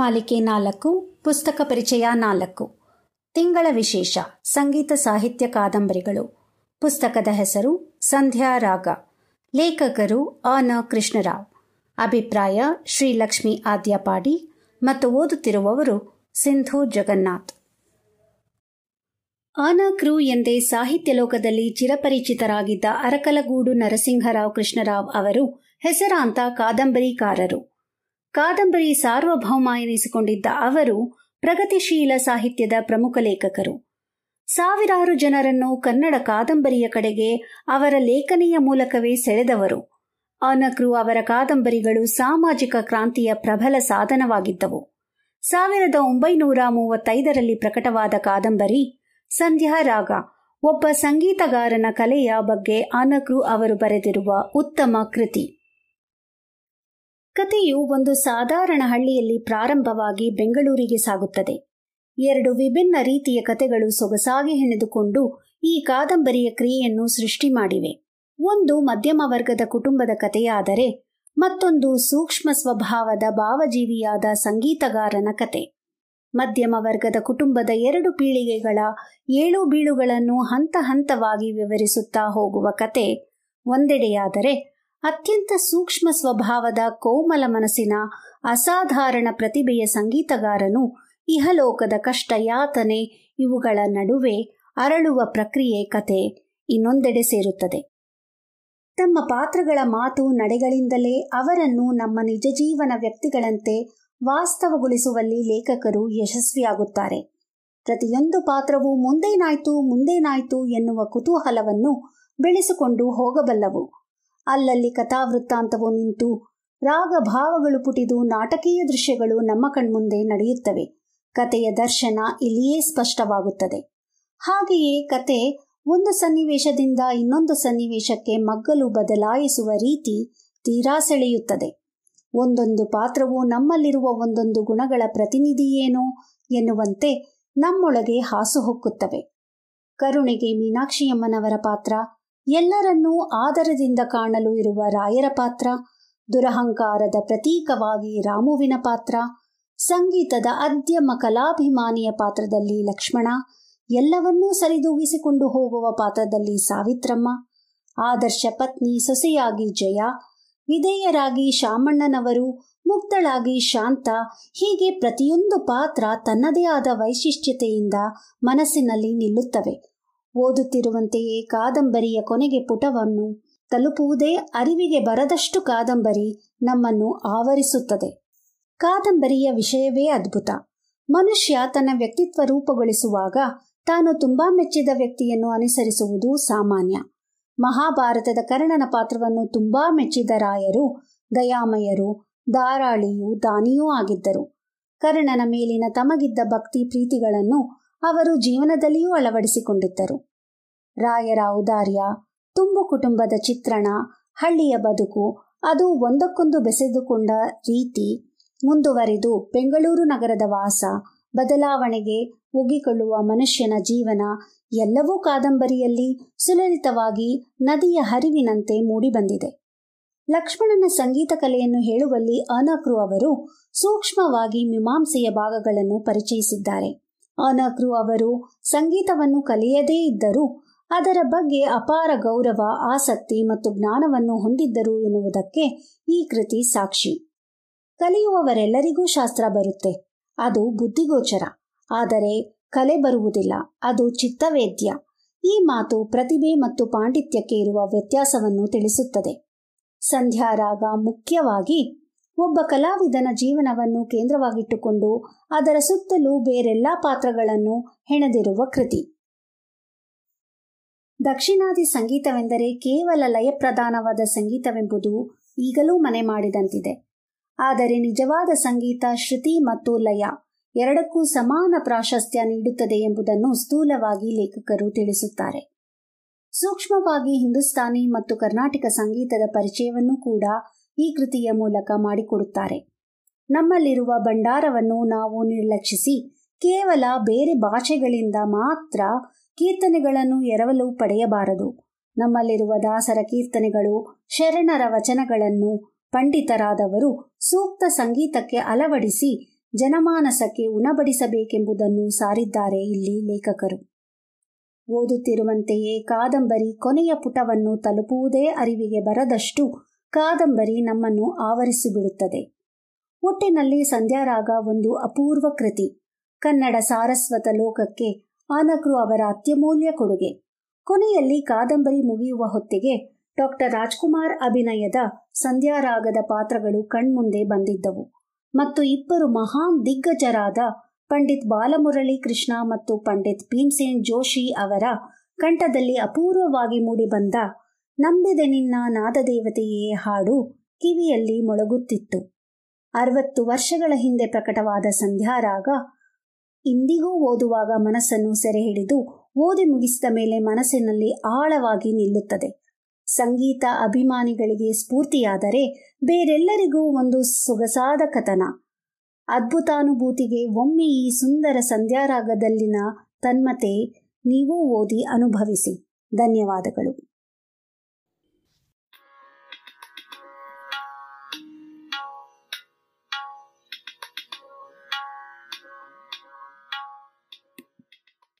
ಮಾಲಿಕೆ ನಾಲ್ಕು, ಪುಸ್ತಕ ಪರಿಚಯ ನಾಲ್ಕು. ತಿಂಗಳ ವಿಶೇಷ, ಸಂಗೀತ ಸಾಹಿತ್ಯ ಕಾದಂಬರಿಗಳು. ಪುಸ್ತಕದ ಹೆಸರು ಸಂಧ್ಯಾ ರಾಗ. ಲೇಖಕರು ಅ ನ ಕೃಷ್ಣರಾವ್. ಅಭಿಪ್ರಾಯ, ಶ್ರೀಲಕ್ಷ್ಮಿ ಆದ್ಯಪಾಡಿ ಮತ್ತು ಓದುತ್ತಿರುವವರು ಸಿಂಧು ಜಗನ್ನಾಥ್. ಅನ ಕ್ರೂ ಎಂದೇ ಸಾಹಿತ್ಯ ಲೋಕದಲ್ಲಿ ಚಿರಪರಿಚಿತರಾಗಿದ್ದ ಅರಕಲಗೂಡು ನರಸಿಂಹರಾವ್ ಕೃಷ್ಣರಾವ್ ಅವರು ಹೆಸರಾಂತ ಕಾದಂಬರಿಕಾರರು. ಕಾದಂಬರಿ ಸಾರ್ವಭೌಮ ಎನಿಸಿಕೊಂಡಿದ್ದ ಅವರು ಪ್ರಗತಿಶೀಲ ಸಾಹಿತ್ಯದ ಪ್ರಮುಖ ಲೇಖಕರು. ಸಾವಿರಾರು ಜನರನ್ನು ಕನ್ನಡ ಕಾದಂಬರಿಯ ಕಡೆಗೆ ಅವರ ಲೇಖನೆಯ ಮೂಲಕವೇ ಸೆಳೆದವರು. ಅನಕ್ರು ಅವರ ಕಾದಂಬರಿಗಳು ಸಾಮಾಜಿಕ ಕ್ರಾಂತಿಯ ಪ್ರಬಲ ಸಾಧನವಾಗಿದ್ದವು. ಸಾವಿರದ ಒಂಬೈನೂರ ಮೂವತ್ತೈದರಲ್ಲಿ ಪ್ರಕಟವಾದ ಕಾದಂಬರಿ, ಸಂಧ್ಯಾ ರಾಗ, ಒಬ್ಬ ಸಂಗೀತಗಾರನ ಕಲೆಯ ಬಗ್ಗೆ ಅನಕ್ರು ಅವರು ಬರೆದಿರುವ ಉತ್ತಮ ಕೃತಿ. ಕಥೆಯು ಒಂದು ಸಾಧಾರಣ ಹಳ್ಳಿಯಲ್ಲಿ ಪ್ರಾರಂಭವಾಗಿ ಬೆಂಗಳೂರಿಗೆ ಸಾಗುತ್ತದೆ. ಎರಡು ವಿಭಿನ್ನ ರೀತಿಯ ಕಥೆಗಳು ಸೊಗಸಾಗಿ ಹೆಣೆದುಕೊಂಡು ಈ ಕಾದಂಬರಿಯ ಕ್ರಿಯೆಯನ್ನು ಸೃಷ್ಟಿ ಮಾಡಿವೆ. ಒಂದು ಮಧ್ಯಮ ವರ್ಗದ ಕುಟುಂಬದ ಕಥೆಯಾದರೆ ಮತ್ತೊಂದು ಸೂಕ್ಷ್ಮ ಸ್ವಭಾವದ ಭಾವಜೀವಿಯಾದ ಸಂಗೀತಗಾರನ ಕತೆ ಮಧ್ಯಮ ವರ್ಗದ ಕುಟುಂಬದ ಎರಡು ಪೀಳಿಗೆಗಳ ಏಳು ಬೀಳುಗಳನ್ನು ಹಂತ ಹಂತವಾಗಿ ವಿವರಿಸುತ್ತಾ ಹೋಗುವ ಕತೆ ಒಂದೆಡೆಯಾದರೆ ಅತ್ಯಂತ ಸೂಕ್ಷ್ಮ ಸ್ವಭಾವದ ಕೋಮಲ ಮನಸ್ಸಿನ ಅಸಾಧಾರಣ ಪ್ರತಿಭೆಯ ಸಂಗೀತಗಾರನು ಇಹಲೋಕದ ಕಷ್ಟ ಯಾತನೆ ಇವುಗಳ ನಡುವೆ ಅರಳುವ ಪ್ರಕ್ರಿಯೆ ಕತೆ ಇನ್ನೊಂದೆಡೆ ಸೇರುತ್ತದೆ. ತಮ್ಮ ಪಾತ್ರಗಳ ಮಾತು ನಡೆಗಳಿಂದಲೇ ಅವರನ್ನು ನಮ್ಮ ನಿಜ ಜೀವನ ವ್ಯಕ್ತಿಗಳಂತೆ ವಾಸ್ತವಗೊಳಿಸುವಲ್ಲಿ ಲೇಖಕರು ಯಶಸ್ವಿಯಾಗುತ್ತಾರೆ. ಪ್ರತಿಯೊಂದು ಪಾತ್ರವು ಮುಂದೇನಾಯ್ತು ಮುಂದೇನಾಯ್ತು ಎನ್ನುವ ಕುತೂಹಲವನ್ನು ಬೆಳೆಸಿಕೊಂಡು ಹೋಗಬಲ್ಲವು. ಅಲ್ಲಲ್ಲಿ ಕಥಾವೃತ್ತಾಂತವು ನಿಂತು ರಾಗ ಭಾವಗಳು ಪುಟಿದು ನಾಟಕೀಯ ದೃಶ್ಯಗಳು ನಮ್ಮ ಕಣ್ಮುಂದೆ ನಡೆಯುತ್ತವೆ. ಕತೆಯ ದರ್ಶನ ಇಲ್ಲಿಯೇ ಸ್ಪಷ್ಟವಾಗುತ್ತದೆ. ಹಾಗೆಯೇ ಕತೆ ಒಂದು ಸನ್ನಿವೇಶದಿಂದ ಇನ್ನೊಂದು ಸನ್ನಿವೇಶಕ್ಕೆ ಮಗ್ಗಲು ಬದಲಾಯಿಸುವ ರೀತಿ ತೀರಾ ಸೆಳೆಯುತ್ತದೆ. ಒಂದೊಂದು ಪಾತ್ರವು ನಮ್ಮಲ್ಲಿರುವ ಒಂದೊಂದು ಗುಣಗಳ ಪ್ರತಿನಿಧಿಯೇನೋ ಎನ್ನುವಂತೆ ನಮ್ಮೊಳಗೆ ಹಾಸುಹೊಕ್ಕುತ್ತವೆ ಕರುಣೆಗೆ ಮೀನಾಕ್ಷಿಯಮ್ಮನವರ ಪಾತ್ರ ಎಲ್ಲರನ್ನೂ ಆದರದಿಂದ ಕಾಣಲು ಇರುವ ರಾಯರ ಪಾತ್ರ, ದುರಹಂಕಾರದ ಪ್ರತೀಕವಾಗಿ ರಾಮುವಿನ ಪಾತ್ರ, ಸಂಗೀತದ ಅದ್ಯಮ ಕಲಾಭಿಮಾನಿಯ ಪಾತ್ರದಲ್ಲಿ ಲಕ್ಷ್ಮಣ, ಎಲ್ಲವನ್ನೂ ಸರಿದೂಗಿಸಿಕೊಂಡು ಹೋಗುವ ಪಾತ್ರದಲ್ಲಿ ಸಾವಿತ್ರಮ್ಮ, ಆದರ್ಶ ಪತ್ನಿ ಸೊಸೆಯಾಗಿ ಜಯ, ವಿಧೇಯರಾಗಿ ಶಾಮಣ್ಣನವರು ಮುಗ್ಧಳಾಗಿ ಶಾಂತ, ಹೀಗೆ ಪ್ರತಿಯೊಂದು ಪಾತ್ರ ತನ್ನದೇ ಆದ ವೈಶಿಷ್ಟ್ಯತೆಯಿಂದ ಮನಸ್ಸಿನಲ್ಲಿ ನಿಲ್ಲುತ್ತವೆ. ಓದುತ್ತಿರುವಂತೆಯೇ ಕಾದಂಬರಿಯ ಕೊನೆಗೆ ಪುಟವನ್ನು ತಲುಪುವುದೇ ಅರಿವಿಗೆ ಬರದಷ್ಟು ಕಾದಂಬರಿ ನಮ್ಮನ್ನು ಆವರಿಸುತ್ತದೆ. ಕಾದಂಬರಿಯ ವಿಷಯವೇ ಅದ್ಭುತ. ಮನುಷ್ಯ ತನ್ನ ವ್ಯಕ್ತಿತ್ವ ರೂಪುಗೊಳಿಸುವಾಗ ತಾನು ತುಂಬಾ ಮೆಚ್ಚಿದ ವ್ಯಕ್ತಿಯನ್ನು ಅನುಸರಿಸುವುದು ಸಾಮಾನ್ಯ. ಮಹಾಭಾರತದ ಕರ್ಣನ ಪಾತ್ರವನ್ನು ತುಂಬಾ ಮೆಚ್ಚಿದ ರಾಯರು, ದಯಾಮಯರು ಧಾರಾಳಿಯೂ ದಾನಿಯೂ ಆಗಿದ್ದರು. ಕರ್ಣನ ಮೇಲಿನ ತಮಗಿದ್ದ ಭಕ್ತಿ ಪ್ರೀತಿಗಳನ್ನು ಅವರು ಜೀವನದಲ್ಲಿಯೂ ಅಳವಡಿಸಿಕೊಂಡಿದ್ದರು. ರಾಯರ ಔದಾರ್ಯ, ತುಂಬು ಕುಟುಂಬದ ಚಿತ್ರಣ, ಹಳ್ಳಿಯ ಬದುಕು, ಅದು ಒಂದಕ್ಕೊಂದು ಬೆಸೆದುಕೊಂಡ ರೀತಿ, ಮುಂದುವರಿದು ಬೆಂಗಳೂರು ನಗರದ ವಾಸ, ಬದಲಾವಣೆಗೆ ಒಗ್ಗಿಕೊಳ್ಳುವ ಮನುಷ್ಯನ ಜೀವನ, ಎಲ್ಲವೂ ಕಾದಂಬರಿಯಲ್ಲಿ ಸುಲಲಿತವಾಗಿ ನದಿಯ ಹರಿವಿನಂತೆ ಮೂಡಿಬಂದಿದೆ. ಲಕ್ಷ್ಮಣನ ಸಂಗೀತ ಕಲೆಯನ್ನು ಹೇಳುವಲ್ಲಿ ಅನಕ್ರು ಅವರು ಸೂಕ್ಷ್ಮವಾಗಿ ಮೀಮಾಂಸೆಯ ಭಾಗಗಳನ್ನು ಪರಿಚಯಿಸಿದ್ದಾರೆ. ಅನಕ್ರು ಅವರು ಸಂಗೀತವನ್ನು ಕಲಿಯದೇ ಇದ್ದರೂ ಅದರ ಬಗ್ಗೆ ಅಪಾರ ಗೌರವ, ಆಸಕ್ತಿ ಮತ್ತು ಜ್ಞಾನವನ್ನು ಹೊಂದಿದ್ದರು ಎನ್ನುವುದಕ್ಕೆ ಈ ಕೃತಿ ಸಾಕ್ಷಿ. ಕಲಿಯುವವರೆಲ್ಲರಿಗೂ ಶಾಸ್ತ್ರ ಬರುತ್ತೆ. ಅದು ಬುದ್ಧಿಗೋಚರ. ಆದರೆ ಕಲೆ ಬರುವುದಿಲ್ಲ. ಅದು ಚಿತ್ತವೇದ್ಯ. ಈ ಮಾತು ಪ್ರತಿಭೆ ಮತ್ತು ಪಾಂಡಿತ್ಯಕ್ಕೆ ಇರುವ ವ್ಯತ್ಯಾಸವನ್ನು ತಿಳಿಸುತ್ತದೆ. ಸಂಧ್ಯಾರಾಗ ಮುಖ್ಯವಾಗಿ ಒಬ್ಬ ಕಲಾವಿದನ ಜೀವನವನ್ನು ಕೇಂದ್ರವಾಗಿಟ್ಟುಕೊಂಡು ಅದರ ಸುತ್ತಲೂ ಬೇರೆಲ್ಲ ಪಾತ್ರಗಳನ್ನು ಹೆಣೆದಿರುವ ಕೃತಿ. ದಕ್ಷಿಣಾದಿ ಸಂಗೀತವೆಂದರೆ ಕೇವಲ ಲಯಪ್ರಧಾನವಾದ ಸಂಗೀತವೆಂಬುದು ಈಗಲೂ ಮನೆ ಮಾಡಿದಂತಿದೆ. ಆದರೆ ನಿಜವಾದ ಸಂಗೀತ, ಶ್ರುತಿ ಮತ್ತು ಲಯ ಎರಡಕ್ಕೂ ಸಮಾನ ಪ್ರಾಶಸ್ತ್ಯ ನೀಡುತ್ತದೆ ಎಂಬುದನ್ನು ಸ್ಥೂಲವಾಗಿ ಲೇಖಕರು ತಿಳಿಸುತ್ತಾರೆ. ಸೂಕ್ಷ್ಮವಾಗಿ ಹಿಂದೂಸ್ತಾನಿ ಮತ್ತು ಕರ್ನಾಟಕ ಸಂಗೀತದ ಪರಿಚಯವನ್ನು ಕೂಡ ಈ ಕೃತಿಯ ಮೂಲಕ ಮಾಡಿಕೊಡುತ್ತಾರೆ. ನಮ್ಮಲ್ಲಿರುವ ಭಂಡಾರವನ್ನು ನಾವು ನಿರ್ಲಕ್ಷಿಸಿ, ಕೇವಲ ಬೇರೆ ಭಾಷೆಗಳಿಂದ ಮಾತ್ರ ಕೀರ್ತನೆಗಳನ್ನು ಎರವಲು ಪಡೆಯಬಾರದು. ನಮ್ಮಲ್ಲಿರುವ ದಾಸರ ಕೀರ್ತನೆಗಳು, ಶರಣರ ವಚನಗಳನ್ನು ಪಂಡಿತರಾದವರು ಸೂಕ್ತ ಸಂಗೀತಕ್ಕೆ ಅಳವಡಿಸಿ ಜನಮಾನಸಕ್ಕೆ ಉಣಬಡಿಸಬೇಕೆಂಬುದನ್ನು ಸಾರಿದ್ದಾರೆ ಇಲ್ಲಿ ಲೇಖಕರು. ಓದುತ್ತಿರುವಂತೆಯೇ ಕಾದಂಬರಿ ಕೊನೆಯ ಪುಟವನ್ನು ತಲುಪುವುದೇ ಅರಿವಿಗೆ ಬರದಷ್ಟು ಕಾದಂಬರಿ ನಮ್ಮನ್ನು ಆವರಿಸಿಬಿಡುತ್ತದೆ. ಒಟ್ಟಿನಲ್ಲಿ ಸಂಧ್ಯಾರಾಗ ಒಂದು ಅಪೂರ್ವ ಕೃತಿ. ಕನ್ನಡ ಸಾರಸ್ವತ ಲೋಕಕ್ಕೆ ಆನಕ್ರು ಅವರ ಅತ್ಯಮೂಲ್ಯ ಕೊಡುಗೆ. ಕೊನೆಯಲ್ಲಿ ಕಾದಂಬರಿ ಮುಗಿಯುವ ಹೊತ್ತಿಗೆ ಡಾಕ್ಟರ್ ರಾಜ್ಕುಮಾರ್ ಅಭಿನಯದ ಸಂಧ್ಯಾರಾಗದ ಪಾತ್ರಗಳು ಕಣ್ಮುಂದೆ ಬಂದಿದ್ದವು. ಮತ್ತು ಇಬ್ಬರು ಮಹಾನ್ ದಿಗ್ಗಜರಾದ ಪಂಡಿತ್ ಬಾಲಮುರಳಿ ಕೃಷ್ಣ ಮತ್ತು ಪಂಡಿತ್ ಭೀಮ್ಸೇನ್ ಜೋಶಿ ಅವರ ಕಂಠದಲ್ಲಿ ಅಪೂರ್ವವಾಗಿ ಮೂಡಿಬಂದ ನಂಬಿದೆ ನಿನ್ನ ನಾದದೇವತೆಯೇ ಹಾಡು ಕಿವಿಯಲ್ಲಿ ಮೊಳಗುತ್ತಿತ್ತು. ಅರವತ್ತು ವರ್ಷಗಳ ಹಿಂದೆ ಪ್ರಕಟವಾದ ಸಂಧ್ಯಾರಾಗ ಇಂದಿಗೂ ಓದುವಾಗ ಮನಸ್ಸನ್ನು ಸೆರೆ ಹಿಡಿದು ಓದಿ ಮುಗಿಸಿದ ಮೇಲೆ ಮನಸ್ಸಿನಲ್ಲಿ ಆಳವಾಗಿ ನಿಲ್ಲುತ್ತದೆ. ಸಂಗೀತ ಅಭಿಮಾನಿಗಳಿಗೆ ಸ್ಫೂರ್ತಿಯಾದರೆ ಬೇರೆಲ್ಲರಿಗೂ ಒಂದು ಸೊಗಸಾದ ಕಥನ. ಅದ್ಭುತಾನುಭೂತಿಗೆ ಒಮ್ಮೆ ಈ ಸುಂದರ ಸಂಧ್ಯಾರಾಗದಲ್ಲಿನ ತನ್ಮತೆ ನೀವೂ ಓದಿ ಅನುಭವಿಸಿ. ಧನ್ಯವಾದಗಳು.